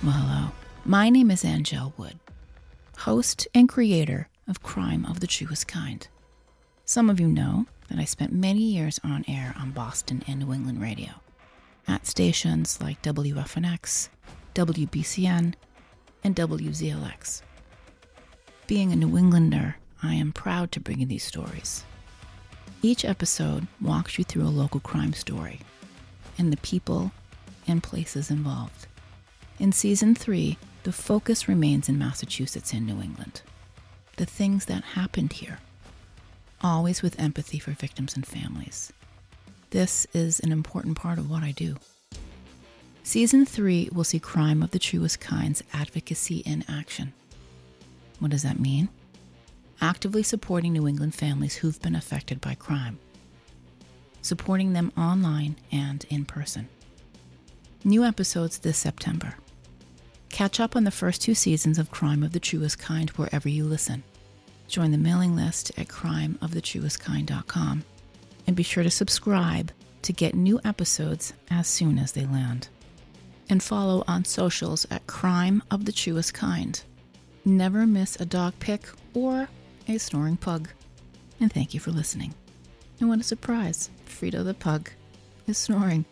Hello. My name is Anngelle Wood, host and creator of Crime of the Truest Kind. Some of you know that I spent many years on air on Boston and New England radio at stations like WFNX, WBCN, and WZLX. Being a New Englander, I am proud to bring you these stories. Each episode walks you through a local crime story and the people and places involved. In season three, the focus remains in Massachusetts and New England. The things that happened here, always with empathy for victims and families. This is an important part of what I do. Season three will see crime of the truest kinds advocacy in action. What does that mean? Actively supporting New England families who've been affected by crime, supporting them online and in person. New episodes this September. Catch up on the first two seasons of Crime of the Truest Kind wherever you listen. Join the mailing list at crimeofthetruestkind.com and be sure to subscribe to get new episodes as soon as they land. And follow on socials at Crime of the Truest Kind. Never miss a dog pic or a snoring pug. And thank you for listening. And what a surprise! Frito the pug is snoring.